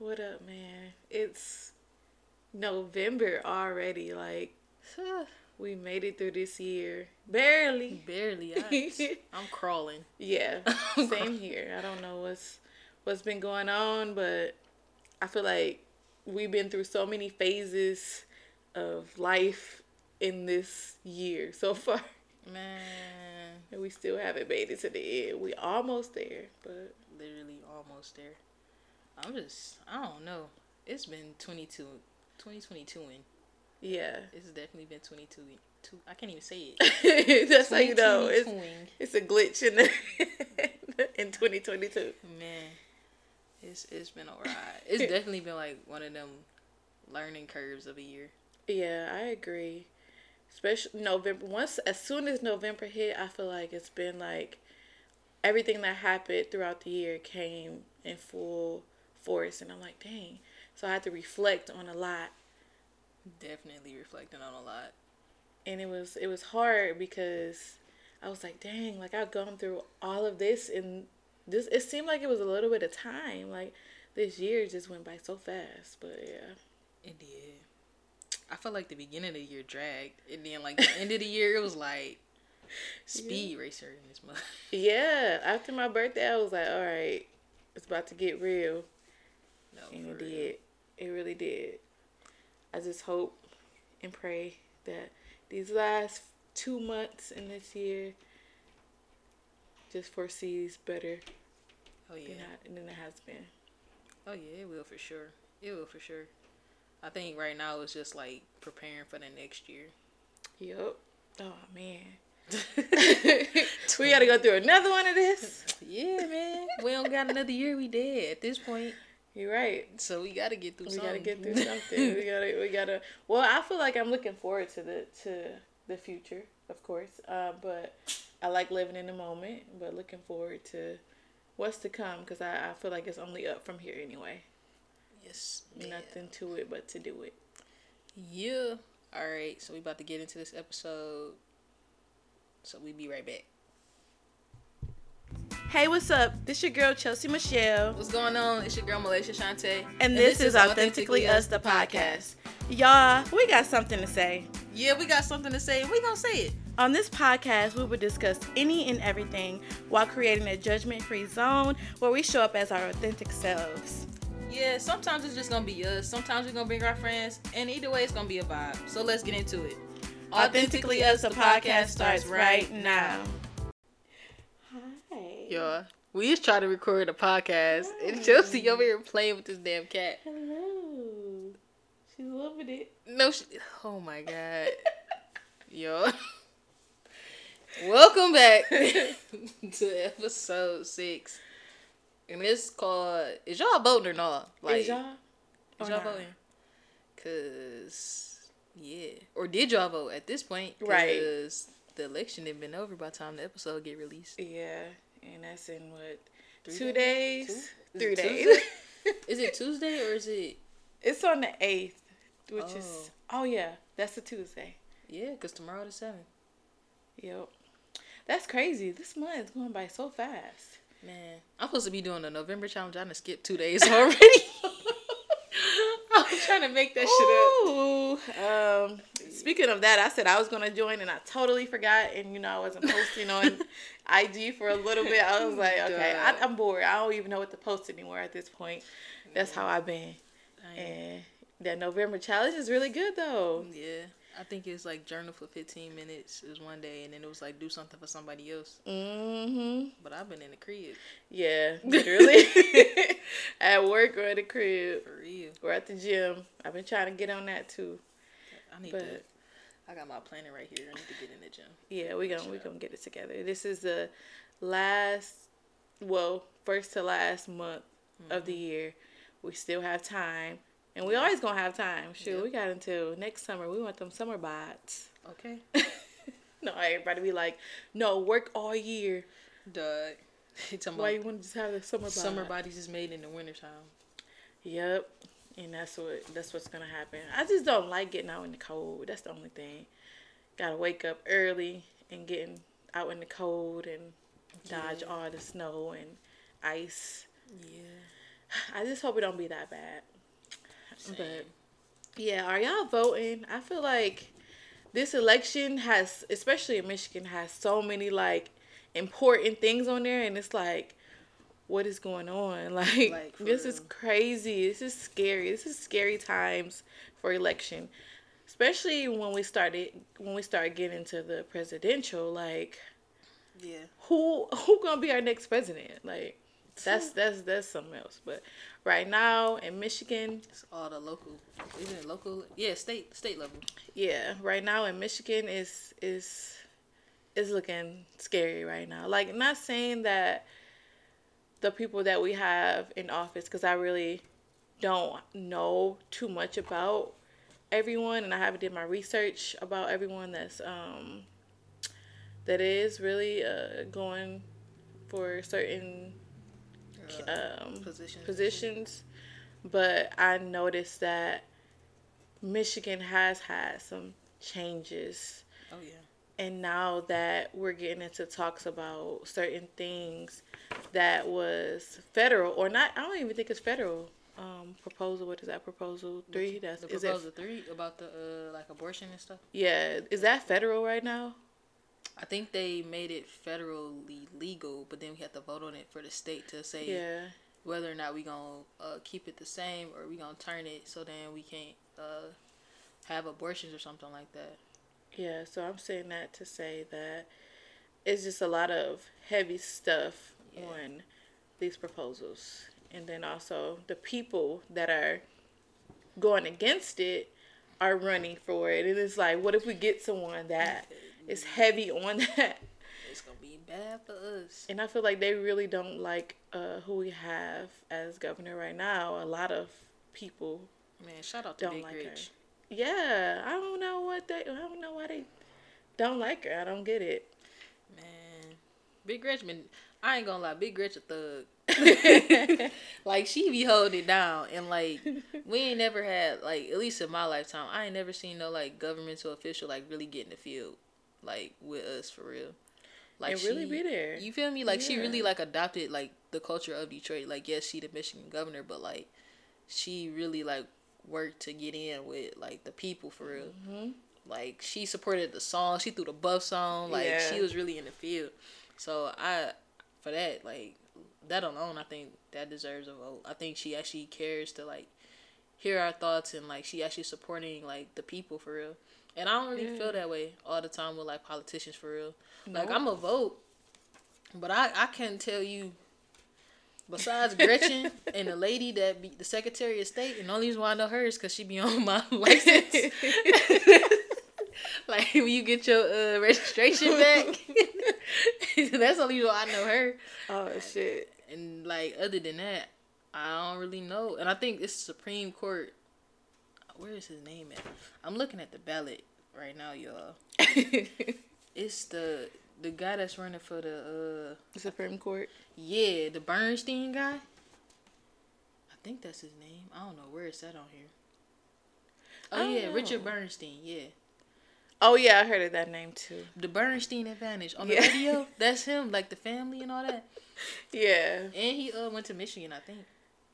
What up, man? It's November already. Like, we made it through this year. Barely. Barely. I, I'm crawling. Yeah. Same here. I don't know what's what's been going on, but I feel like we've been through so many phases of life in this year so far. Man. And we still haven't made it to the end. We almost there, but literally almost there. I'm just, I don't know. It's been 22, 2022 and yeah, it's definitely been 22. Two, I can't even say it. That's how you know it's, it's a glitch in the, in 2022. Man, it's it's been a ride. It's definitely been like one of them learning curves of a year. Yeah, I agree. Especially November. Once as soon as November hit, I feel like it's been like everything that happened throughout the year came in full force, and I'm like, dang. So I had to reflect on a lot. Definitely reflecting on a lot. And it was it was hard because I was like, dang, like I've gone through all of this and this it seemed like it was a little bit of time. Like this year just went by so fast. But yeah. It did. I felt like the beginning of the year dragged. And then like the end of the year it was like speed yeah. racer in this month. Yeah. After my birthday I was like, all right, it's about to get real. No, and it real. did. It really did. I just hope and pray that these last two months in this year just foresees better. Oh yeah. Than, than it has been. Oh yeah, it will for sure. It will for sure. I think right now it's just like preparing for the next year. Yep. Oh man. we gotta go through another one of this. Yeah, man. We don't got another year. We did at this point. You're right. So we gotta get through. We something. gotta get through something. we gotta. We gotta. Well, I feel like I'm looking forward to the to the future, of course. Uh, but I like living in the moment. But looking forward to what's to come because I, I feel like it's only up from here anyway. Yes. Nothing to it but to do it. Yeah. All right. So we about to get into this episode. So we be right back. Hey, what's up? This your girl Chelsea Michelle. What's going on? It's your girl Malaysia Shante. And, and this, this, is Authentically, Authentically Us, the podcast. Y'all, we got something to say. Yeah, we got something to say. We gonna say it. On this podcast, we will discuss any and everything while creating a judgment-free zone where we show up as our authentic selves. Yeah, sometimes it's just gonna be us. Sometimes we're gonna bring our friends, and either way, it's gonna be a vibe. So let's get into it. Authentically Us, the podcast starts right now. Y'all, we just try to record a podcast, Hi. and Chelsea over here playing with this damn cat. Hello. She's loving it. No, she. Oh my god. Y'all. Welcome back to episode six. And it's called Is y'all voting or not? Like, is y'all? Is y'all voting? Cause yeah. Or did y'all vote at this point? Right. Because the election had been over by the time the episode get released. Yeah and that's in what Three two days, days? Two? three days. is it Tuesday or is it? It's on the eighth, which oh. is oh yeah, that's a Tuesday. Yeah, cause tomorrow the seventh. Yep, that's crazy. This month is going by so fast. Man, I'm supposed to be doing a November challenge. I'm gonna skip two days already. Trying to make that Ooh, shit up. Um, speaking of that, I said I was gonna join and I totally forgot, and you know I wasn't posting on IG for a little bit. I was like, okay, I, am bored. I don't even know what to post anymore at this point. That's how I've been. And that November challenge is really good though. Yeah. I think it's like journal for 15 minutes is one day, and then it was like do something for somebody else. Mm-hmm. But I've been in the crib. Yeah, literally. at work or at the crib. For real. Or at the gym. I've been trying to get on that too. I need but, to. I got my planner right here. I need to get in the gym. Yeah, we gonna we gonna get it together. This is the last, well, first to last month mm-hmm. of the mm-hmm. year. We still have time and we always gonna have time. Sure, yep. we got until next summer. We want them summer bots. Okay. no, everybody be like, no, work all year. Duh. Why you want to just have the summer Summer bodies is made in the wintertime. Yep. And that's what that's what's gonna happen. I just don't like getting out in the cold. That's the only thing. Gotta wake up early and getting out in the cold and dodge yeah. all the snow and ice. Yeah. I just hope it don't be that bad. Same. But yeah, are y'all voting? I feel like this election has, especially in Michigan, has so many like important things on there, and it's like, what is going on? Like, like this real. is crazy. This is scary. This is scary times for election, especially when we started when we start getting into the presidential. Like, yeah, who who gonna be our next president? Like, that's that's that's something else. But right now in Michigan, it's all the local, isn't it local? Yeah, state state level. Yeah, right now in Michigan is is is looking scary right now. Like, not saying that the people that we have in office, because I really don't know too much about everyone, and I haven't did my research about everyone that's um that is really uh going for certain um, positions. positions. But I noticed that Michigan has had some changes. Oh yeah. And now that we're getting into talks about certain things that was federal or not, I don't even think it's federal. Um, proposal. What is that? Proposal three. That's the proposal it, three about the uh, like abortion and stuff. Yeah, is that federal right now? I think they made it federally legal, but then we have to vote on it for the state to say yeah. whether or not we gonna uh, keep it the same or we gonna turn it so then we can't uh, have abortions or something like that. Yeah, so I'm saying that to say that it's just a lot of heavy stuff yeah. on these proposals, and then also the people that are going against it are running for it. And it's like, what if we get someone that is heavy on that. It's gonna be bad for us. And I feel like they really don't like uh, who we have as governor right now. A lot of people. Man, shout out to don't Big like Rich. Her. Yeah, I don't know what they. I don't know why they don't like her. I don't get it. Man, Big Gretch, man, I ain't gonna lie, Big Gretch a thug. like she be holding it down and like we ain't never had like at least in my lifetime I ain't never seen no like governmental official like really get in the field like with us for real. Like and she, really be there. You feel me? Like yeah. she really like adopted like the culture of Detroit. Like yes, she the Michigan governor, but like she really like worked to get in with like the people for real. Mm-hmm. Like she supported the song. She threw the buff song. Like yeah. she was really in the field. So I, for that, like that alone, I think that deserves a vote. I think she actually cares to like hear our thoughts and like she actually supporting like the people for real. And I don't really yeah. feel that way all the time with like politicians for real. Like I'm a vote, but I I can't tell you. Besides Gretchen and the lady that be the Secretary of State, and the only reason why I know her is because she be on my license. like when you get your uh, registration back, that's the only reason why I know her. Oh shit! And like other than that, I don't really know. And I think it's Supreme Court where is his name at? I'm looking at the ballot right now, y'all. it's the the guy that's running for the uh Supreme Court. Yeah, the Bernstein guy. I think that's his name. I don't know where it's at on here. Oh yeah, know. Richard Bernstein. Yeah. Oh yeah, I heard of that name too. The Bernstein Advantage on the yeah. radio. That's him, like the family and all that. Yeah. And he uh went to Michigan, I think.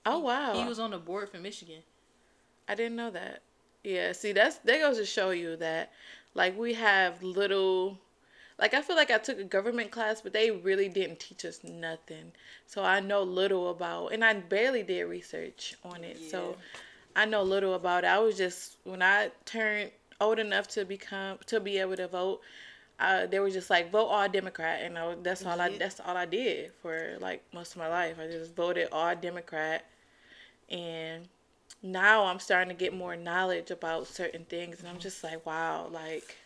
Oh wow. He was on the board for Michigan. I didn't know that. Yeah, see that's that goes to show you that like we have little like I feel like I took a government class, but they really didn't teach us nothing. So I know little about and I barely did research on it. Yeah. So I know little about it. I was just when I turned old enough to become to be able to vote, uh, they were just like vote all Democrat, and I, that's all I that's all I did for like most of my life. I just voted all Democrat, and now I'm starting to get more knowledge about certain things, and I'm just like, wow, like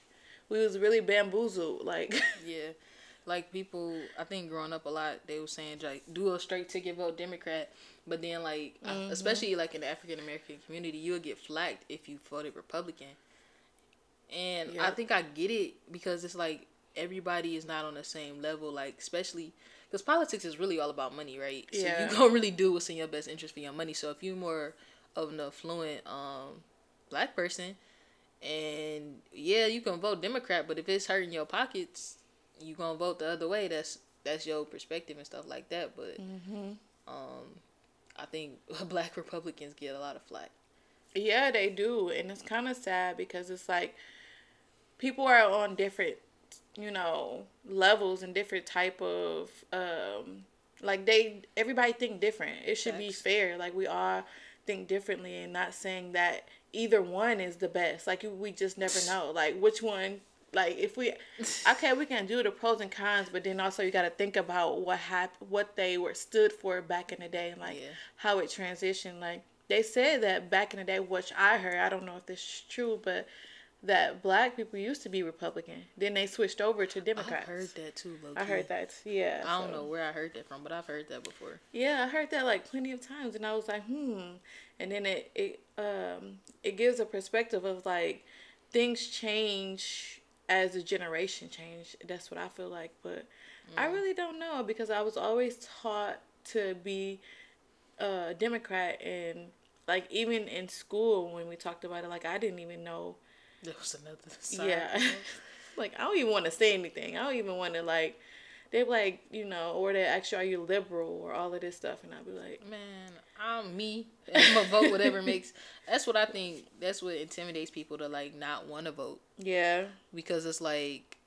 we was really bamboozled, like yeah, like people. I think growing up a lot, they were saying like do a straight ticket vote Democrat, but then like mm-hmm. especially like in the African American community, you'll get flagged if you voted Republican. And yep. I think I get it because it's like everybody is not on the same level, like especially because politics is really all about money, right? So yeah. you don't really do what's in your best interest for your money. So if you're more of an affluent um black person and yeah you can vote democrat but if it's hurting your pockets you gonna vote the other way that's that's your perspective and stuff like that but mm-hmm. um I think black Republicans get a lot of flack. Yeah, they do, and it's kind of sad because it's like people are on different, you know, levels and different type of um like they everybody think different. It should Facts. be fair. Like we all think differently and not saying that either one is the best. Like we just never know. Like which one like if we okay we can do the pros and cons but then also you got to think about what happened what they were stood for back in the day and like yeah. how it transitioned like they said that back in the day which i heard i don't know if this is true but that black people used to be republican then they switched over to democrats i heard that too i heard that yeah i don't know where i heard that from but i've heard that before yeah i heard that like plenty of times and i was like hmm and then it it um it gives a perspective of like things change as a generation change. That's what I feel like. But mm. I really don't know because I was always taught to be a Democrat and like even in school when we talked about it, like I didn't even know. There was another side. Yeah. like I don't even want to say anything. I don't even want to like they like, you know, or they ask you, are you liberal or all of this stuff, and I'd be like, man, I'm me. I'm gonna vote whatever makes. That's what I think. That's what intimidates people to like not want to vote. Yeah. Because it's like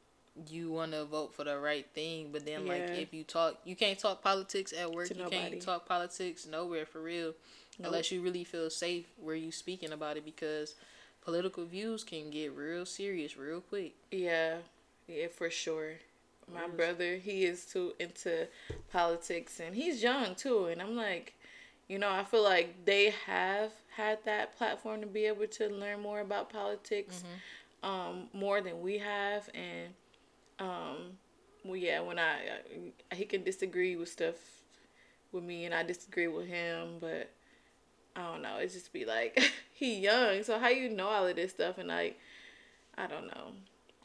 you want to vote for the right thing, but then yeah. like if you talk, you can't talk politics at work. To you nobody. can't talk politics nowhere for real, nope. unless you really feel safe where you speaking about it because political views can get real serious real quick. Yeah. Yeah, for sure my brother he is too into politics and he's young too and i'm like you know i feel like they have had that platform to be able to learn more about politics mm-hmm. um, more than we have and um, well yeah when I, I he can disagree with stuff with me and i disagree with him but i don't know it just be like he young so how you know all of this stuff and like i don't know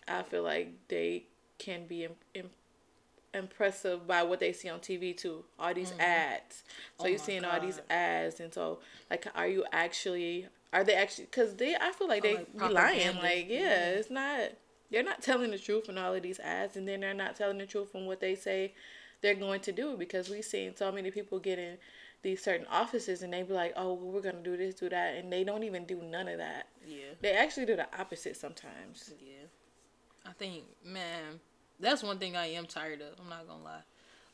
i feel like they can be Im- Im- impressive by what they see on TV too. All these mm-hmm. ads. So oh you're seeing God. all these ads, and so like, are you actually? Are they actually? Because they, I feel like oh, they like be lying. Like, yeah, yeah, it's not. They're not telling the truth in all of these ads, and then they're not telling the truth in what they say they're going to do. Because we've seen so many people get in these certain offices, and they be like, "Oh, well, we're gonna do this, do that," and they don't even do none of that. Yeah. They actually do the opposite sometimes. Yeah. I think, man, that's one thing I am tired of. I'm not gonna lie.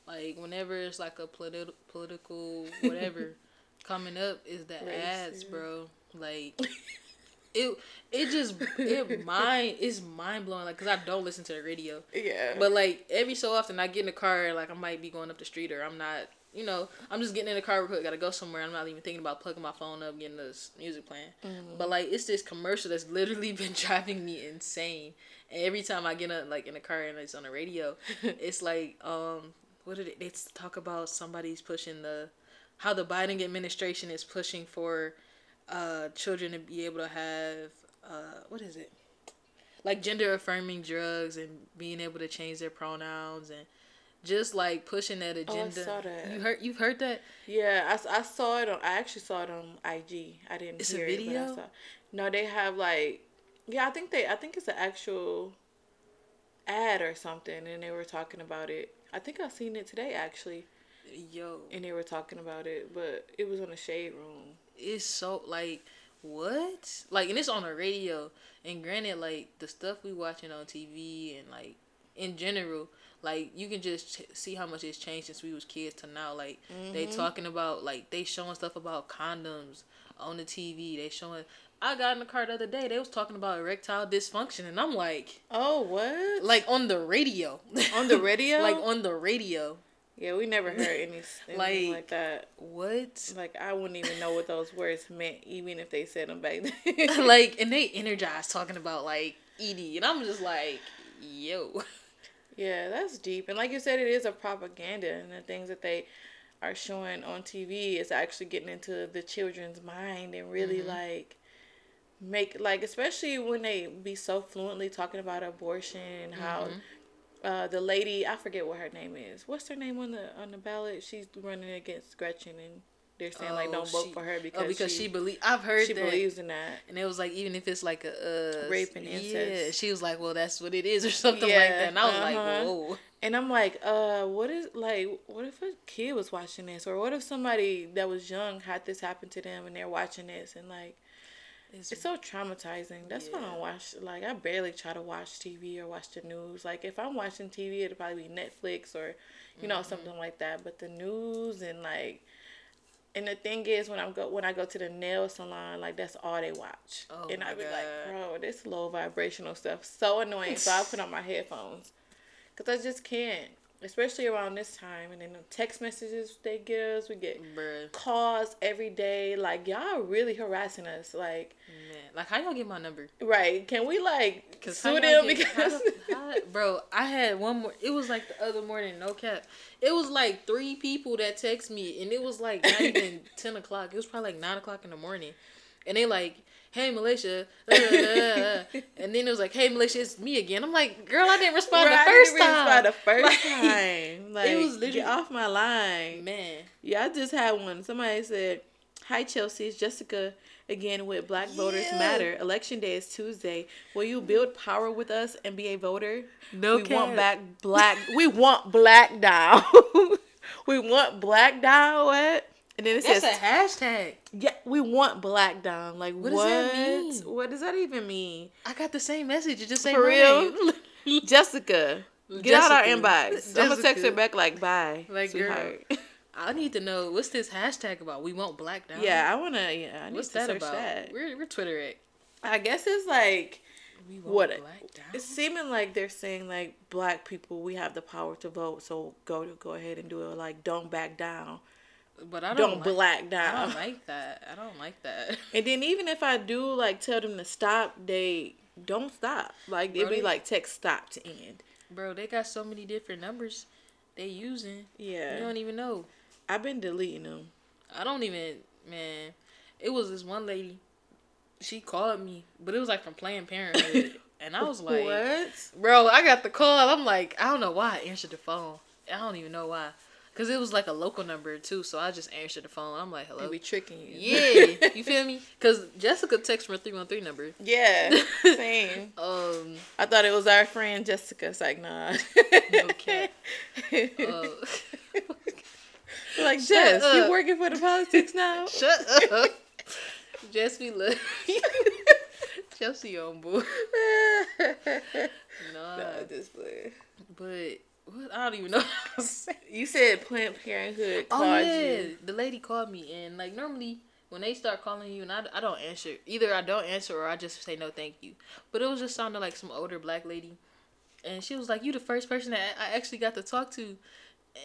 Like whenever it's like a politi- political whatever coming up, is the Race, ads, bro. Like it, it just it mind it's mind blowing. Like, cause I don't listen to the radio. Yeah. But like every so often, I get in the car. Like I might be going up the street, or I'm not. You know, I'm just getting in the car real quick. Gotta go somewhere. I'm not even thinking about plugging my phone up, getting this music playing. Mm-hmm. But like, it's this commercial that's literally been driving me insane And every time I get a, like in a car and it's on the radio, it's like um what did it? They talk about somebody's pushing the how the Biden administration is pushing for uh children to be able to have uh what is it like gender affirming drugs and being able to change their pronouns and just like pushing that agenda. Oh, I saw that. You heard you've heard that? Yeah, I, I saw it on. I actually saw it on IG. I didn't. It's hear a video. It, no, they have like yeah, I think they. I think it's an actual ad or something, and they were talking about it. I think I've seen it today actually. Yo. And they were talking about it, but it was on the shade room. It's so like what? Like, and it's on the radio. And granted, like the stuff we watching on TV and like in general, like you can just ch- see how much it's changed since we was kids to now. Like mm-hmm. they talking about like they showing stuff about condoms on the TV. They showing I got in the car the other day. They was talking about erectile dysfunction, and I'm like, oh, what? Like on the radio. On the radio? like on the radio. Yeah, we never heard any like, like that. What? Like I wouldn't even know what those words meant, even if they said them back then. like, and they energized talking about like ED, and I'm just like, yo. Yeah, that's deep, and like you said, it is a propaganda, and the things that they are showing on TV is actually getting into the children's mind and really mm-hmm. like make like especially when they be so fluently talking about abortion and how mm-hmm. uh, the lady I forget what her name is. What's her name on the on the ballot? She's running against Gretchen and they're saying oh, like don't vote for her because oh, because she, she believe. I've heard she that. believes in that, and it was like even if it's like a uh, rape and incest. Yeah, she was like, well, that's what it is or something yeah, like that, and I was uh-huh. like, whoa. And I'm like, uh, what is like, what if a kid was watching this, or what if somebody that was young had this happen to them and they're watching this and like, it's, it's so traumatizing. That's yeah. why I don't watch. Like, I barely try to watch TV or watch the news. Like, if I'm watching TV, it'll probably be Netflix or, you know, mm-hmm. something like that. But the news and like and the thing is, when I go when I go to the nail salon, like that's all they watch, oh and I be God. like, bro, this low vibrational stuff so annoying. so I put on my headphones, cause I just can't especially around this time. And then the text messages they get us, we get Bruh. calls every day. Like y'all really harassing us. Like, man, like how y'all get my number? Right? Can we like sue them get, because, how, how, bro, I had one more. It was like the other morning, no cap. It was like three people that text me, and it was like not even ten o'clock. It was probably like nine o'clock in the morning, and they like hey Malaysia, and then it was like, hey Malaysia, it's me again. I'm like, girl, I didn't respond right, the first time. Respond the first like, time. Like, it was literally off my line, man. Yeah, I just had one. Somebody said, hi Chelsea, it's Jessica again with Black Voters yeah. Matter. Election day is Tuesday. Will you build power with us and be a voter? No, we want back black. we want black down. we want black down. What? And then it That's says a hashtag. Yeah, we want black down. Like what? What does that mean? What does that even mean? I got the same message. It just say for real. Jessica, get Jessica. out our inbox. Jessica. I'm gonna text her back like bye, like sweetheart. Girl, I need to know what's this hashtag about. We want black down. Yeah, I wanna. Yeah, I need what's that about? that. Where where Twitter it. I guess it's like what it's seeming like they're saying like black people we have the power to vote so go to go ahead and do it like don't back down but I don't, don't like, black down. I don't like that. I don't like that. And then even if I do like tell them to stop, they don't stop. Like it'd be like text stop to end. Bro, they got so many different numbers they using. Yeah. You don't even know. I've been deleting them. I don't even man. It was this one lady. She called me, but it was like from Planned Parenthood. and I was like, "What, bro?" I got the call. I'm like, I don't know why I answered the phone. I don't even know why. Cause it was like a local number too, so I just answered the phone. I'm like, "Hello." They be tricking you. Yeah, you feel me? Cause Jessica texted from a three one three number. Yeah, same. um, I thought it was our friend Jessica. It's like, nah. okay. Uh, like Jess, up. you working for the politics now? Shut up. Jess, we love Chelsea on board. nah, nah, just play. But what? I don't even know. you said Planned Parenthood oh, called oh, yeah. you. The lady called me, and like normally when they start calling you, and I, I don't answer. Either I don't answer or I just say no, thank you. But it was just sounding like some older black lady, and she was like, "You the first person that I actually got to talk to."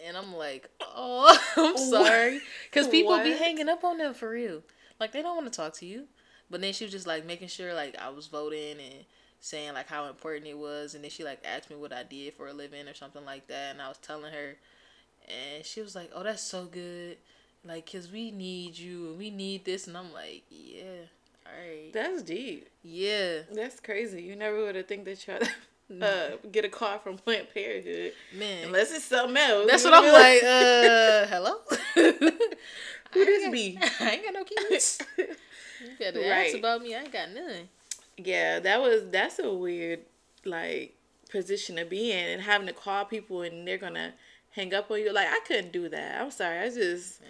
And I'm like, oh, I'm sorry, because people what? be hanging up on them for real. Like they don't want to talk to you. But then she was just like making sure like I was voting and saying like how important it was and then she like asked me what I did for a living or something like that and I was telling her and she was like, "Oh, that's so good." Like cuz we need you. and We need this and I'm like, "Yeah. All right." That's deep. Yeah. That's crazy. You never would have think that you uh, get a call from Planned Parenthood. Man. Unless it's something else. That's what I'm like, uh, hello? Who this be? I ain't got no kids. you got to right. ask about me. I ain't got none. Yeah, that was that's a weird like position to be in and having to call people and they're gonna hang up on you. Like I couldn't do that. I'm sorry. I just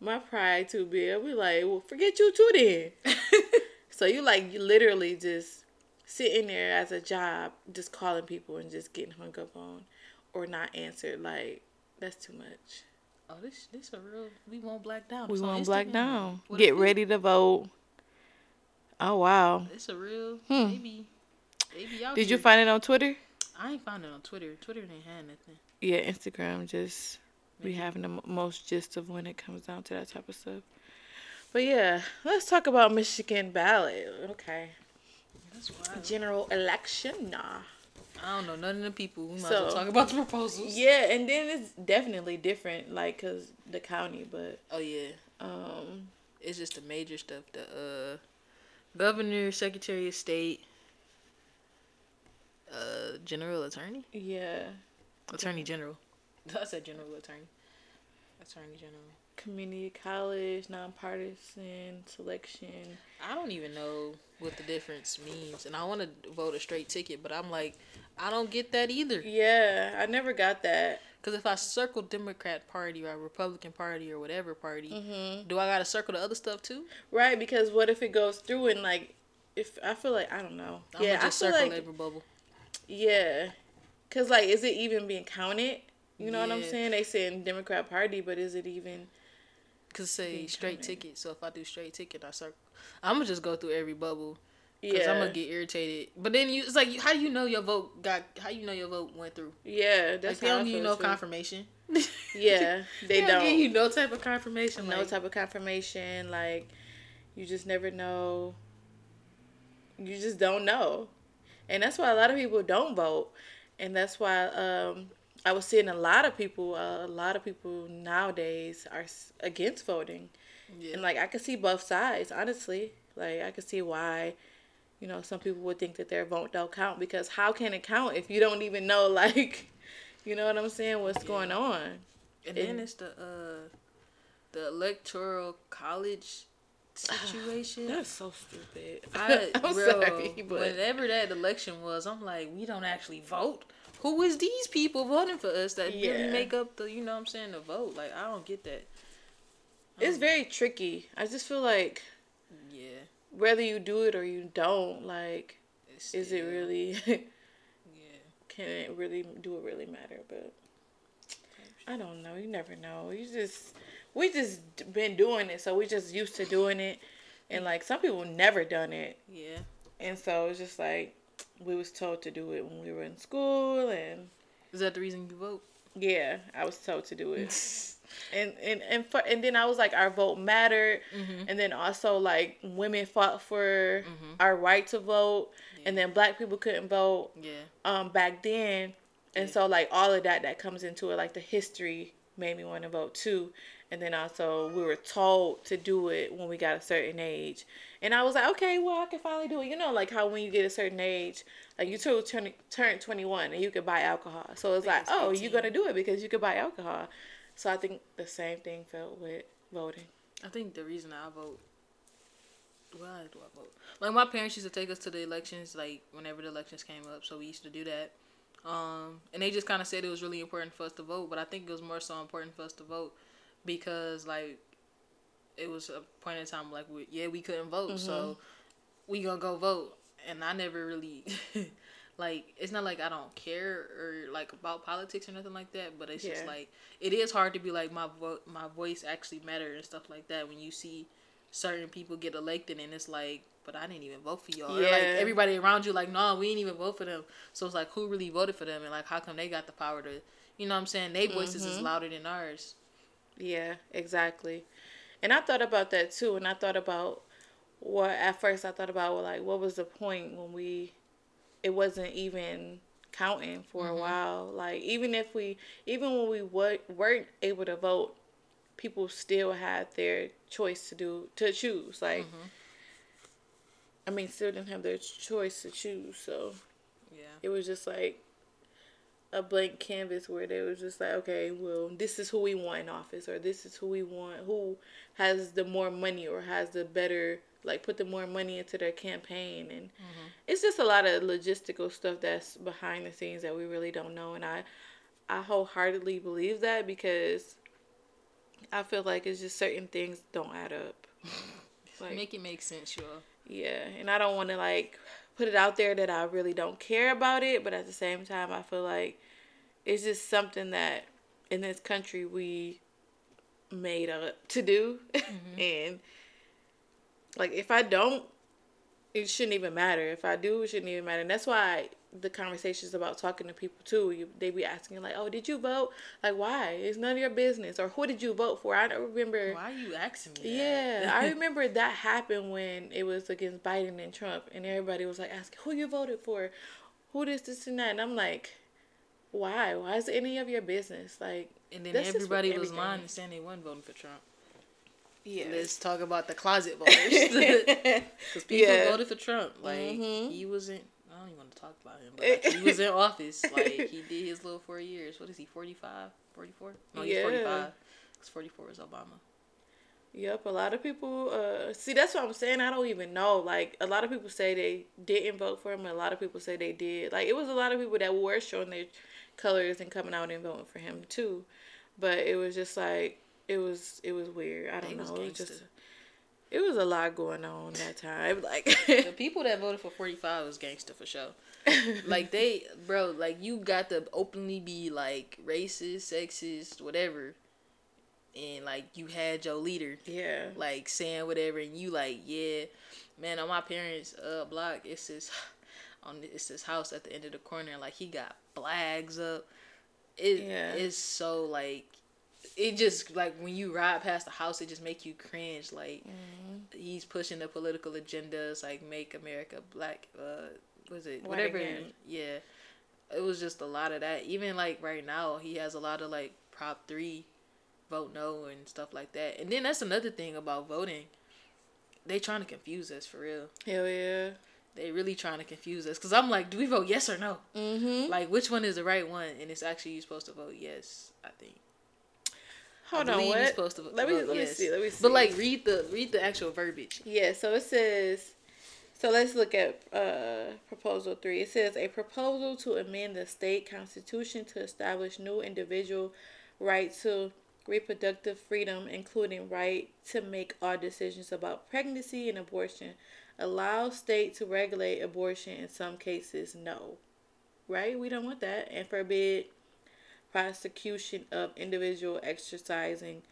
my pride too big. I'll be like, well, forget you too then. so you like you literally just sitting there as a job, just calling people and just getting hung up on or not answered. Like that's too much. Oh, this this a real. We want black down. We want black down. Get ready to vote. Oh wow. It's a real hmm. baby. Baby out Did here. you find it on Twitter? I ain't found it on Twitter. Twitter ain't had nothing. Yeah, Instagram just Maybe. we having the most gist of when it comes down to that type of stuff. But yeah, let's talk about Michigan ballot. Okay. General election, nah. I don't know none of the people. We might so, well talk about the proposals. Yeah, and then it's definitely different, like cause the county, but oh yeah, um, it's just the major stuff. The uh, governor, secretary of state, uh, general attorney. Yeah. Attorney general. I said general attorney. Attorney general. community college, nonpartisan selection. I don't even know what the difference means, and I want to vote a straight ticket, but I'm like, I don't get that either. Yeah, I never got that. Because if I circle Democrat Party or Republican Party or whatever party, mm-hmm. do I got to circle the other stuff too? Right, because what if it goes through and like, if I feel like I don't know. I'm yeah, I feel like labor bubble. Yeah, cause like, is it even being counted? You know yeah. what I'm saying? They saying Democrat Party, but is it even? Cause say straight ticket. So if I do straight ticket, I circle. I'm gonna just go through every bubble. Yeah. I'm gonna get irritated. But then you, it's like, how do you know your vote got? How you know your vote went through? Yeah, that's like, they don't give you no too. confirmation. yeah, they, they don't, don't give you no type of confirmation. No like, type of confirmation. Like, you just never know. You just don't know, and that's why a lot of people don't vote, and that's why um, I was seeing a lot of people. Uh, a lot of people nowadays are against voting, yeah. and like I can see both sides. Honestly, like I can see why you know, some people would think that their vote don't count because how can it count if you don't even know, like, you know what I'm saying, what's yeah. going on? And, and then it's the uh, the electoral college situation. That's so stupid. I, I'm bro, sorry, but whenever that election was, I'm like, we don't actually vote. Who is these people voting for us that yeah. really make up the, you know what I'm saying, the vote? Like, I don't get that. It's um, very tricky. I just feel like whether you do it or you don't, like, is it really? yeah. Can it really do it really matter? But I don't know. You never know. You just we just been doing it, so we just used to doing it, and like some people never done it. Yeah. And so it's just like we was told to do it when we were in school, and is that the reason you vote? Yeah, I was told to do it. and and and for, and then I was like, our vote mattered, mm-hmm. and then also like women fought for mm-hmm. our right to vote, yeah. and then black people couldn't vote. Yeah. Um, back then, and yeah. so like all of that that comes into it, like the history made me want to vote too, and then also we were told to do it when we got a certain age, and I was like, okay, well I can finally do it. You know, like how when you get a certain age, like you turn turn twenty one and you could buy alcohol, so it's like, oh, you're gonna do it because you could buy alcohol. So I think the same thing felt with voting. I think the reason I vote, why do I vote? Like my parents used to take us to the elections, like whenever the elections came up. So we used to do that. Um, and they just kind of said it was really important for us to vote, but I think it was more so important for us to vote because like it was a point in time like we, yeah we couldn't vote, mm-hmm. so we gonna go vote. And I never really like it's not like I don't care or like about politics or nothing like that, but it's yeah. just like it is hard to be like my vote my voice actually matter and stuff like that when you see certain people get elected and it's like but I didn't even vote for y'all. Yeah. Or like everybody around you like, no, we didn't even vote for them. So it's like who really voted for them and like how come they got the power to you know what I'm saying? Their voices mm-hmm. is louder than ours. Yeah, exactly. And I thought about that too and I thought about what at first I thought about like what was the point when we it wasn't even counting for mm-hmm. a while. Like even if we, even when we w- weren't able to vote, people still had their choice to do to choose. Like, mm-hmm. I mean, still didn't have their choice to choose. So, yeah, it was just like a blank canvas where they was just like, okay, well, this is who we want in office, or this is who we want, who has the more money or has the better like put the more money into their campaign and mm-hmm. it's just a lot of logistical stuff that's behind the scenes that we really don't know and I I wholeheartedly believe that because I feel like it's just certain things don't add up. like, make it make sense, sure. Yeah, and I don't want to like put it out there that I really don't care about it, but at the same time I feel like it's just something that in this country we made up to do mm-hmm. and like if I don't, it shouldn't even matter. If I do, it shouldn't even matter. And that's why the conversations about talking to people too. You, they be asking like, "Oh, did you vote? Like, why? It's none of your business." Or who did you vote for? I don't remember. Why are you asking me? Yeah, I remember that happened when it was against Biden and Trump, and everybody was like asking, "Who you voted for? Who this, this, and that?" And I'm like, "Why? Why is it any of your business?" Like, and then everybody was lying and saying they wasn't voting for Trump. Yeah. Let's talk about the closet voters. Because people yeah. voted for Trump. Like, mm-hmm. he wasn't. I don't even want to talk about him, but like, he was in office. Like, he did his little four years. What is he, 45? 44? No, he's yeah. 45. Because 44 is Obama. Yep, a lot of people. Uh, see, that's what I'm saying. I don't even know. Like, a lot of people say they didn't vote for him, and a lot of people say they did. Like, it was a lot of people that were showing their colors and coming out and voting for him too. But it was just like it was. It was weird. I don't know. It was just. It was a lot going on that time. Like the people that voted for 45 was gangster for sure. like they, bro, like you got to openly be like racist, sexist, whatever and like you had your leader, yeah, like saying whatever, and you like, yeah, man, on my parents' uh block, it's this, on it's this house at the end of the corner, like he got flags up. It yeah. is so like, it just like when you ride past the house, it just make you cringe. Like mm-hmm. he's pushing the political agendas, like make America black. Uh, was it White whatever? Again. Yeah, it was just a lot of that. Even like right now, he has a lot of like Prop three vote no and stuff like that. And then that's another thing about voting. They trying to confuse us for real. Hell yeah. They really trying to confuse us because I'm like, do we vote yes or no? Mm-hmm. Like, which one is the right one? And it's actually you supposed to vote yes. I think. Hold on, what? Supposed to let me let yes. me see. Let me see. But like, read the read the actual verbiage. Yeah. So it says. So let's look at uh, proposal three. It says a proposal to amend the state constitution to establish new individual right to reproductive freedom, including right to make all decisions about pregnancy and abortion, allow state to regulate abortion in some cases, no. Right? We don't want that. And forbid prosecution of individual exercising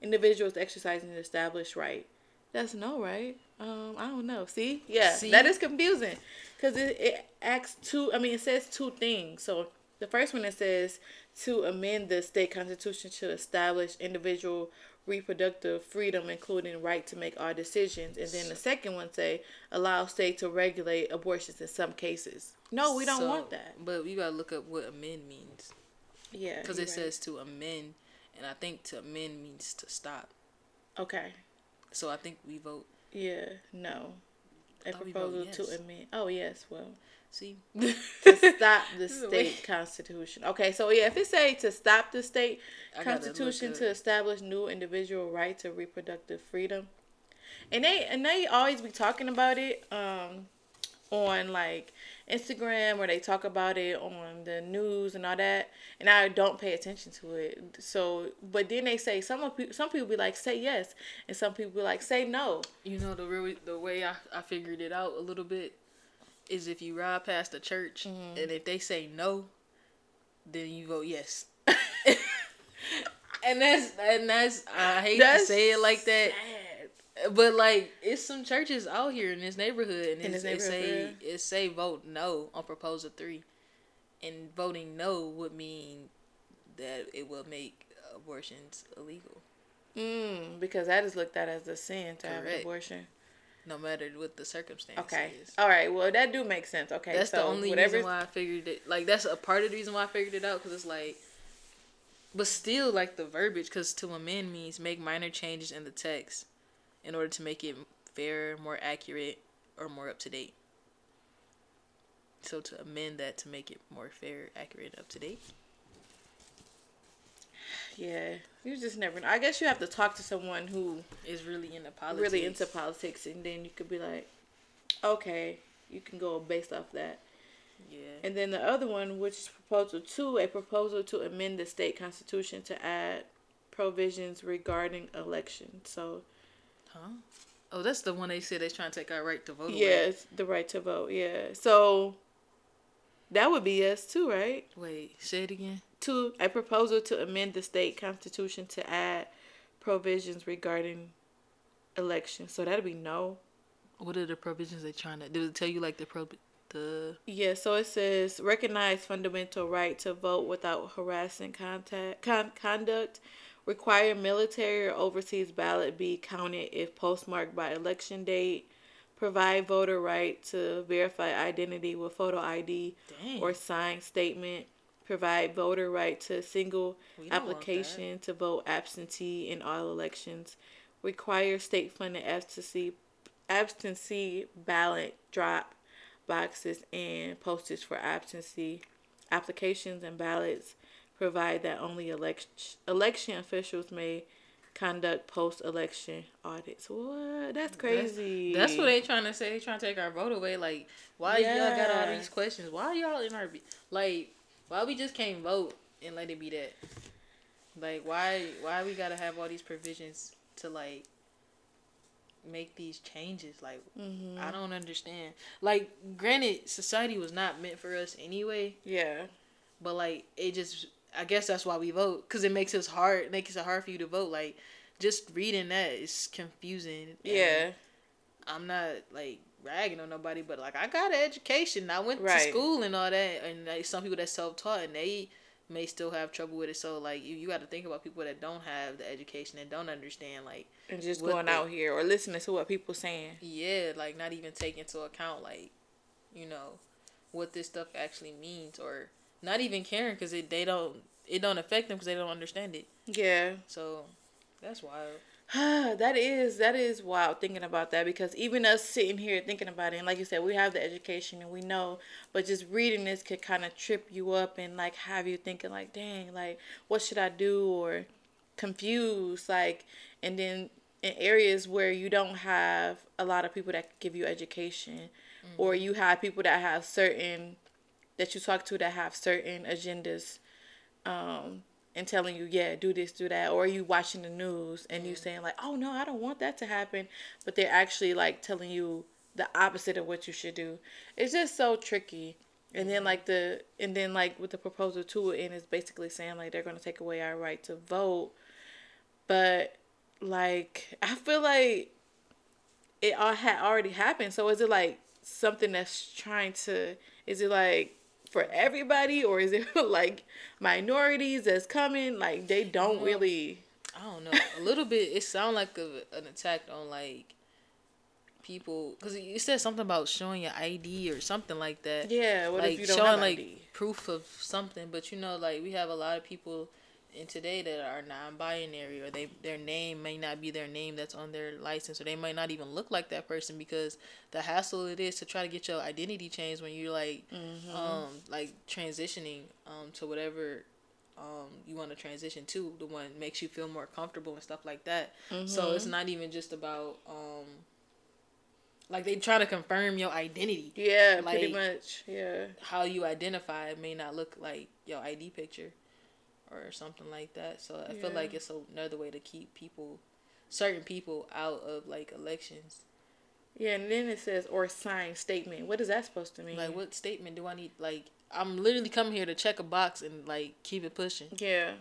individuals exercising an established right. That's no, right? Um, I don't know. See, yeah, See? that is confusing because it, it acts two. I mean, it says two things. So the first one it says to amend the state constitution to establish individual reproductive freedom, including right to make all decisions. And then the second one say allow state to regulate abortions in some cases. No, we don't so, want that. But we gotta look up what amend means. Yeah, because it right. says to amend, and I think to amend means to stop. Okay. So I think we vote. Yeah. No. A proposal yes. to amend. Oh yes. Well. See, to stop the state constitution. Okay, so yeah, if it say to stop the state constitution to establish new individual right to reproductive freedom, and they and they always be talking about it um on like Instagram where they talk about it on the news and all that, and I don't pay attention to it. So, but then they say some of some people be like say yes, and some people be like say no. You know the real the way I I figured it out a little bit is if you ride past a church mm-hmm. and if they say no, then you vote yes. and that's and that's I hate that's to say it like that. Sad. But like it's some churches out here in this neighborhood and in this neighborhood, it say it say vote no on proposal three. And voting no would mean that it will make abortions illegal. Mm, because that is looked at as a sin to Correct. have an abortion no matter what the circumstances. Okay. All right. Well, that do make sense. Okay. That's so the only reason why I figured it. Like that's a part of the reason why I figured it out because it's like, but still like the verbiage because to amend means make minor changes in the text, in order to make it fairer, more accurate, or more up to date. So to amend that to make it more fair, accurate, up to date. Yeah, you just never know. I guess you have to talk to someone who is really into politics. Really into politics, and then you could be like, okay, you can go based off that. Yeah. And then the other one, which is proposal two, a proposal to amend the state constitution to add provisions regarding elections. So. Huh. Oh, that's the one they said they're trying to take our right to vote. Yes, the right to vote. Yeah. So. That would be us too, right? Wait, say it again to a proposal to amend the state constitution to add provisions regarding elections. So that'll be no. What are the provisions they're trying to? Did it tell you like the pro? The yeah, so it says recognize fundamental right to vote without harassing contact con- conduct. Require military or overseas ballot be counted if postmarked by election date. Provide voter right to verify identity with photo ID Dang. or signed statement provide voter right to single application to vote absentee in all elections, require state funded absentee absentee ballot drop boxes and postage for absentee applications and ballots, provide that only election election officials may conduct post-election audits. What? That's crazy. That's, that's what they trying to say. They trying to take our vote away. Like, why yeah. y'all got all these questions? Why y'all in our like? Why we just can't vote and let it be that? Like, why? Why we gotta have all these provisions to like make these changes? Like, mm-hmm. I don't understand. Like, granted, society was not meant for us anyway. Yeah. But like, it just I guess that's why we vote because it makes us hard. Makes it hard for you to vote. Like just reading that is confusing. Yeah. I'm not like ragging on nobody, but like I got an education. I went right. to school and all that, and like, some people that self taught and they may still have trouble with it. So like you, you got to think about people that don't have the education and don't understand like and just going the, out here or listening to what people saying. Yeah, like not even taking into account like you know what this stuff actually means or not even caring because it they don't it don't affect them because they don't understand it. Yeah. So that's wild. that is that is wild thinking about that because even us sitting here thinking about it and like you said we have the education and we know but just reading this could kind of trip you up and like have you thinking like dang like what should i do or confused like and then in areas where you don't have a lot of people that give you education mm-hmm. or you have people that have certain that you talk to that have certain agendas um, and telling you, yeah, do this, do that, or are you watching the news and you saying like, oh no, I don't want that to happen, but they're actually like telling you the opposite of what you should do. It's just so tricky. And then like the and then like with the proposal to it and it's basically saying like they're gonna take away our right to vote. But like I feel like it all had already happened. So is it like something that's trying to is it like for everybody or is it like minorities that's coming? Like they don't well, really i don't know. A little bit it sounds like a, an attack on like people because you said something about showing your id or something like that. Yeah what like if you don't showing have like proof of something but you know like we have a lot of people in today that are non-binary or they their name may not be their name that's on their license or they might not even look like that person because the hassle it is to try to get your identity changed when you're like mm-hmm. um like transitioning um to whatever um you want to transition to the one makes you feel more comfortable and stuff like that. Mm-hmm. so it's not even just about um like they try to confirm your identity. Yeah like, pretty much. Yeah. how you identify may not look like your id picture or something like that. So I yeah. feel like it's another way to keep people, certain people, out of like elections. Yeah, and then it says or sign statement. What is that supposed to mean? Like, what statement do I need? Like, I'm literally coming here to check a box and like keep it pushing. Yeah.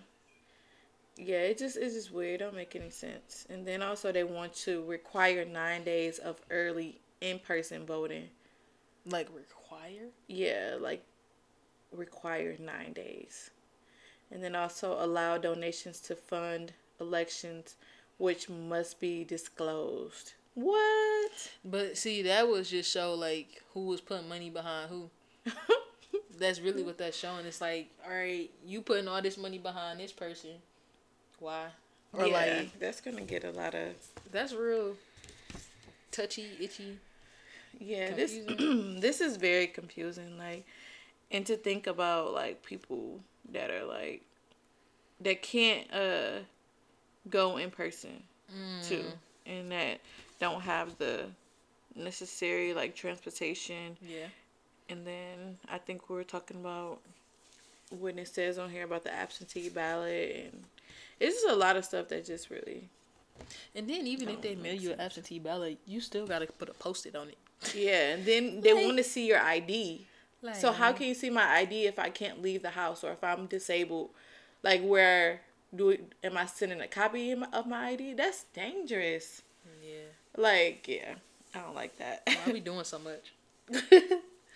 Yeah, it just it's just weird. It don't make any sense. And then also they want to require nine days of early in person voting. Like require? Yeah, like require nine days and then also allow donations to fund elections which must be disclosed. What? But see, that was just show like who was putting money behind who. that's really what that's showing. It's like, all right, you putting all this money behind this person. Why? Or yeah, like that's gonna get a lot of. That's real. Touchy, itchy. Yeah, confusing. this this is very confusing. Like, and to think about like people that are like that can't uh go in person mm. too and that don't have the necessary like transportation. Yeah. And then i think we are talking about when it says on here about the absentee ballot and it's just a lot of stuff that just really and then even if they mail you an absentee ballot you still gotta put a post-it on it. Yeah and then they like, want to see your id like, so how can you see my ID if I can't leave the house or if I'm disabled? Like where do am I sending a copy of my ID? That's dangerous. Yeah. Like yeah, I don't like that. Why are we doing so much?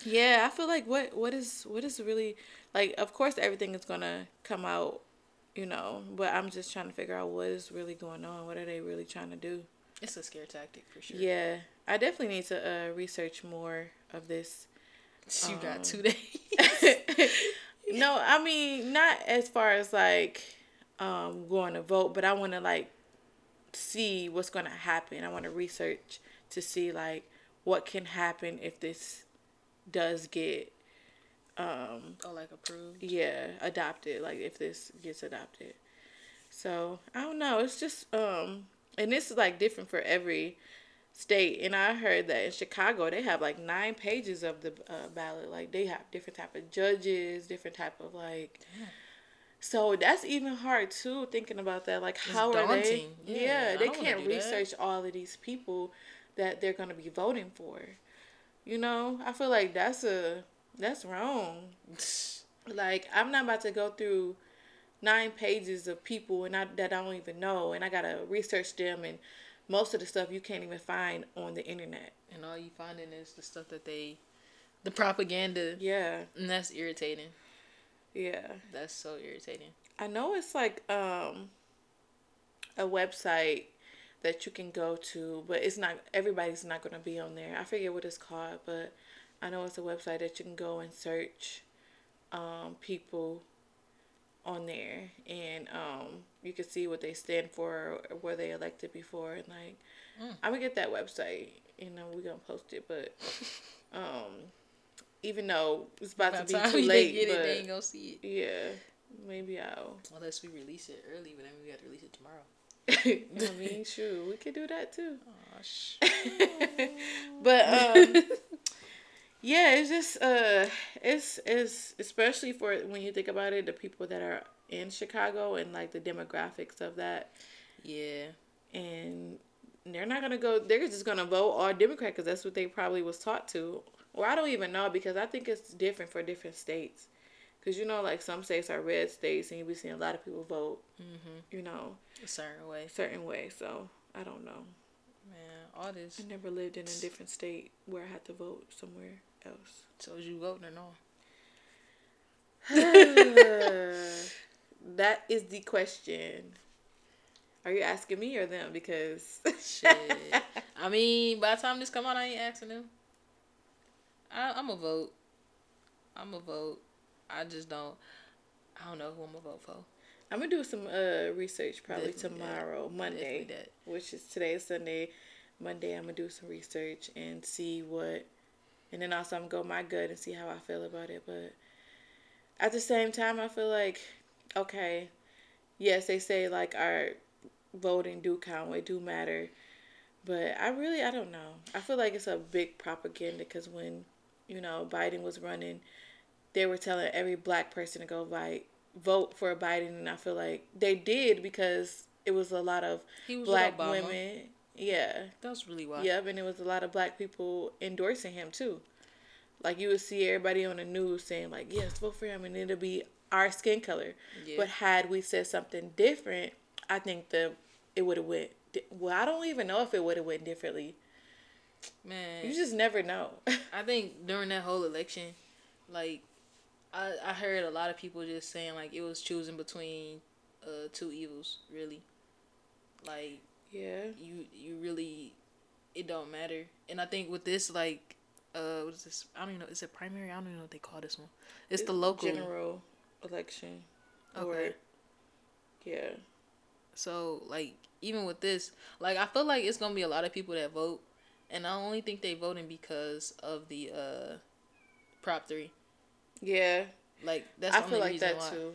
yeah, I feel like what what is what is really like. Of course, everything is gonna come out, you know. But I'm just trying to figure out what is really going on. What are they really trying to do? It's a scare tactic for sure. Yeah, I definitely need to uh, research more of this you um, got two days. no, I mean not as far as like um, going to vote, but I want to like see what's going to happen. I want to research to see like what can happen if this does get um oh like approved yeah adopted like if this gets adopted So I don't know. It's just um, and this is like different for every state. And I heard that in Chicago they have like nine pages of the uh, ballot. Like they have different type of judges, different type of like. Yeah. So that's even hard too. Thinking about that, like it's how daunting. are they? Yeah, yeah they can't research that. all of these people that they're gonna be voting for. You know, I feel like that's a that's wrong. like I'm not about to go through nine pages of people and I, that I don't even know, and I gotta research them, and most of the stuff you can't even find on the internet. And all you finding is the stuff that they, the propaganda. Yeah. And that's irritating. Yeah. That's so irritating. I know it's like um a website that you can go to, but it's not everybody's not going to be on there. I forget what it's called, but I know it's a website that you can go and search um, people on there, and um, you can see what they stand for, or where they elected before, and like mm. I'm gonna get that website. You know, we're gonna post it, but um, even though it's about By to be too late, get but, it, they ain't gonna see it. Yeah, maybe I'll. Unless we release it early, but then we got to release it tomorrow. you know I mean? Sure, we could do that too. Oh, sh- but um, yeah, it's just uh, it's it's especially for when you think about it, the people that are in Chicago and like the demographics of that. Yeah, and they're not gonna go. They're just gonna vote all Democrat because that's what they probably was taught to. Or I don't even know because I think it's different for different states. Cause you know, like some states are red states, and you be seeing a lot of people vote. Mm-hmm. You know, a certain way. Certain way. So I don't know. Man, all this. I never lived in a different state where I had to vote somewhere else. So was you voting or no? that is the question. Are you asking me or them? Because shit. I mean, by the time this come out, I ain't asking them. I, I'm a vote. I'm a vote. I just don't. I don't know who I'm gonna vote for. I'm gonna do some uh research probably Definitely tomorrow, that. Monday, which is today is Sunday. Monday, I'm gonna do some research and see what, and then also I'm gonna go my gut and see how I feel about it. But at the same time, I feel like okay, yes, they say like our voting do count, it do matter, but I really I don't know. I feel like it's a big propaganda because when you know Biden was running they were telling every black person to go vote vote for Biden, and I feel like they did because it was a lot of black women. Yeah, that's really why. Yep, and it was a lot of black people endorsing him too. Like you would see everybody on the news saying like, "Yes, vote for him," and it'll be our skin color. Yeah. But had we said something different, I think the it would have went. Well, I don't even know if it would have went differently. Man, you just never know. I think during that whole election, like I I heard a lot of people just saying like it was choosing between uh two evils, really. Like yeah, you you really it don't matter. And I think with this like uh what is this? I don't even know. Is it primary? I don't even know what they call this one. It's, it's the local general election. Okay. Or, yeah. So like even with this, like I feel like it's gonna be a lot of people that vote, and I only think they voting because of the uh Prop three. Yeah. Like that's I feel like that why. too.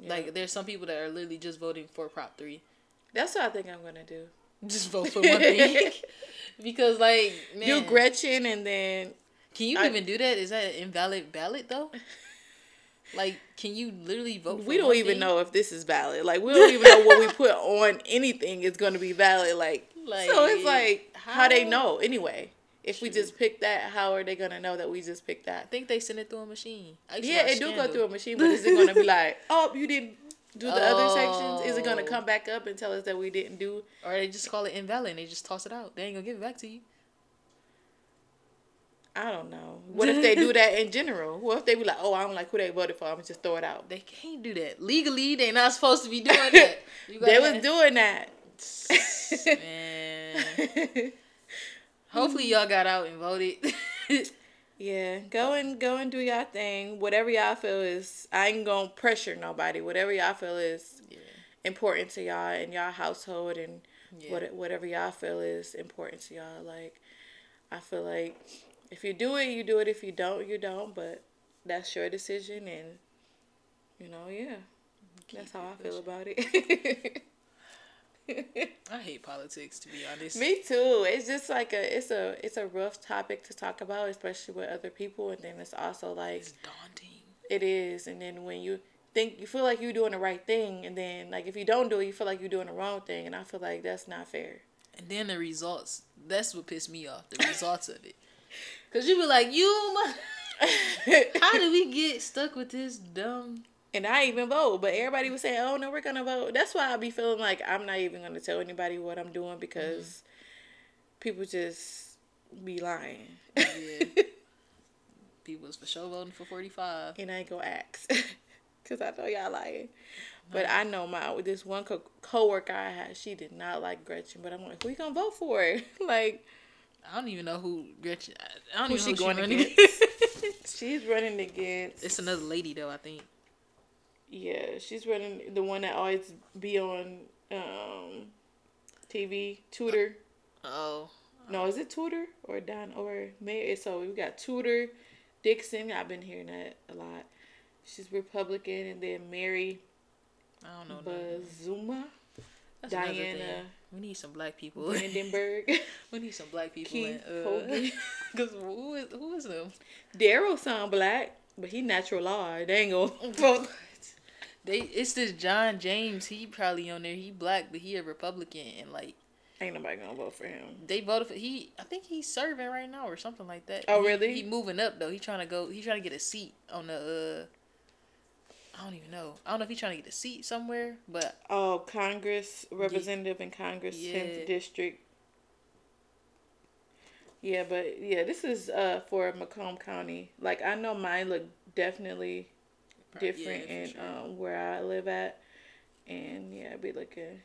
Yeah. Like there's some people that are literally just voting for Prop three. That's what I think I'm gonna do. Just vote for one thing. because like man, do Gretchen and then Can you I, even do that? Is that an invalid ballot though? Like, can you literally vote? we don't even thing? know if this is valid. Like, we don't even know what we put on anything is going to be valid. Like, like so it's like how, how they know anyway. If we just pick that, how are they gonna know that we just picked that? I think they send it through a machine. Yeah, it do go through a machine, but is it gonna be like, oh, you didn't do the oh. other sections? Is it gonna oh. come back up and tell us that we didn't do? Or they just call it invalid and they just toss it out. They ain't gonna give it back to you. I don't know. What if they do that in general? What if they be like, oh, I don't like who they voted for. I'm just throw it out. They can't do that legally. They're not supposed to be doing that. they was doing that. Man. Hopefully y'all got out and voted. yeah, go and go and do y'all thing. Whatever y'all feel is, I ain't gonna pressure nobody. Whatever y'all feel is yeah. important to y'all and y'all household and yeah. what whatever y'all feel is important to y'all. Like, I feel like if you do it, you do it. If you don't, you don't. But that's your decision, and you know, yeah. That's how I feel about it. I hate politics to be honest. Me too. It's just like a it's a it's a rough topic to talk about, especially with other people, and then it's also like it's daunting. It is, and then when you think you feel like you're doing the right thing, and then like if you don't do it, you feel like you're doing the wrong thing, and I feel like that's not fair. And then the results. That's what pissed me off. The results of it. Cause you be like, you. How do we get stuck with this dumb? And I even vote, but everybody was saying, "Oh no, we're gonna vote." That's why I be feeling like I'm not even gonna tell anybody what I'm doing because mm-hmm. people just be lying. Yeah. people was for sure voting for 45. And I ain't gonna ask because I know y'all lying. But I know my this one co- coworker I had, she did not like Gretchen. But I'm like, who you gonna vote for? like, I don't even know who Gretchen. I don't who even know she going against. she's running against. It's another lady though, I think. Yeah, she's running the one that always be on um, TV. Tudor. Oh. No, is it Tudor or Don or Mayor? So we got Tudor, Dixon. I've been hearing that a lot. She's Republican, and then Mary. I don't know. Buzuma. Diana. We need some black people. Vandenberg. we need some black people. Keith in, uh, who is who is them? Daryl sound black, but he natural law. They ain't gonna. they it's this John James. He probably on there. He black, but he a Republican, and like Ain't nobody gonna vote for him. They voted for he. I think he's serving right now or something like that. Oh he, really? He moving up though. He trying to go. He trying to get a seat on the. uh I don't even know. I don't know if he's trying to get a seat somewhere, but oh, Congress representative yeah. in Congress, tenth yeah. district. Yeah, but yeah, this is uh for Macomb County. Like I know mine look definitely different yeah, in sure. um where I live at, and yeah, I'd be looking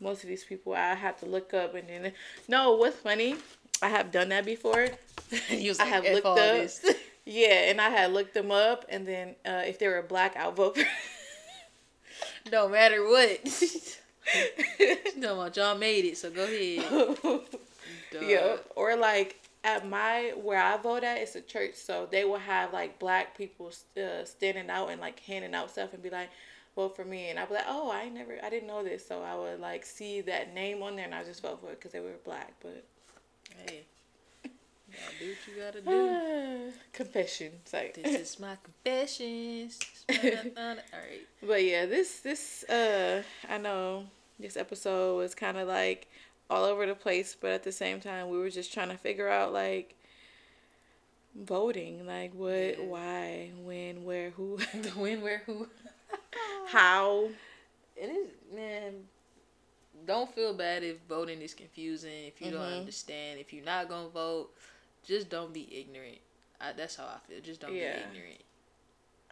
most of these people I have to look up and then no, what's funny? I have done that before. I have looked up. yeah, and I had looked them up, and then uh, if they were black, I'll vote. no matter what. no, y'all made it, so go ahead. yeah, or like at my where I vote at, it's a church, so they will have like black people uh, standing out and like handing out stuff and be like, vote for me, and I'd be like, oh, I never, I didn't know this, so I would like see that name on there, and I just vote for it because they were black. But hey, do what you gotta do. confessions, like this is my confessions. All right. But yeah, this this uh, I know this episode was kind of like all over the place, but at the same time, we were just trying to figure out like voting, like what, yeah. why, when, where, who, the when, where, who. How? It is, man. Don't feel bad if voting is confusing. If you mm-hmm. don't understand, if you're not gonna vote, just don't be ignorant. I, that's how I feel. Just don't yeah. be ignorant.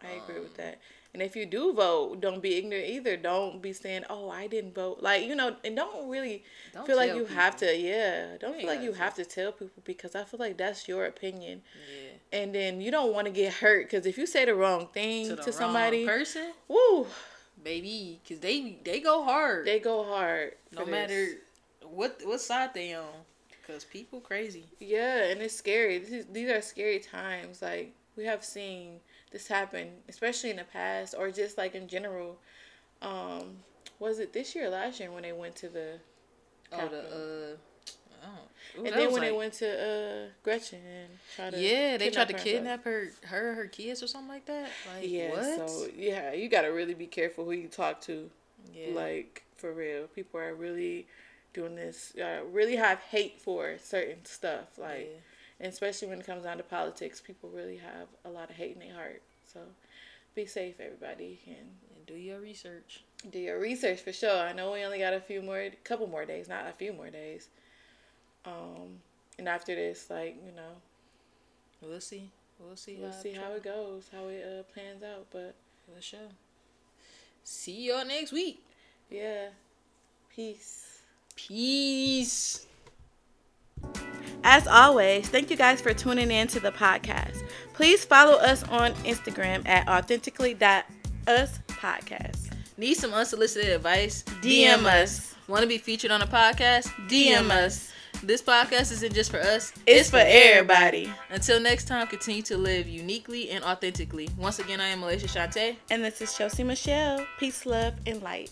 I agree um, with that. And if you do vote, don't be ignorant either. Don't be saying, "Oh, I didn't vote." Like you know, and don't really don't feel like you people. have to. Yeah, don't you feel like you have to tell people because I feel like that's your opinion. Yeah. And then you don't want to get hurt because if you say the wrong thing to, to somebody, person, woo, baby, because they they go hard. They go hard. No this. matter what what side they on, because people crazy. Yeah, and it's scary. Is, these are scary times. Like we have seen this happen, especially in the past or just like in general. Um, was it this year or last year when they went to the oh the uh Ooh, and then when like, they went to uh, Gretchen and tried to yeah, they tried to kidnap her, her, her kids or something like that. Like yeah, what? so yeah, you gotta really be careful who you talk to. Yeah. Like for real, people are really doing this. Uh, really have hate for certain stuff. Like yeah especially when it comes down to politics, people really have a lot of hate in their heart. So be safe, everybody, and, and do your research. Do your research for sure. I know we only got a few more, couple more days, not a few more days. Um, and after this, like you know, we'll see. We'll see. We'll how see how it goes, how it uh, plans out. But for sure. See y'all next week. Yeah. Peace. Peace. As always, thank you guys for tuning in to the podcast. Please follow us on Instagram at authentically.uspodcast. Need some unsolicited advice? DM, DM us. Want to be featured on a podcast? DM us. This podcast isn't just for us. It's, it's for, for everybody. everybody. Until next time, continue to live uniquely and authentically. Once again, I am Malaysia Shante. And this is Chelsea Michelle. Peace, love, and light.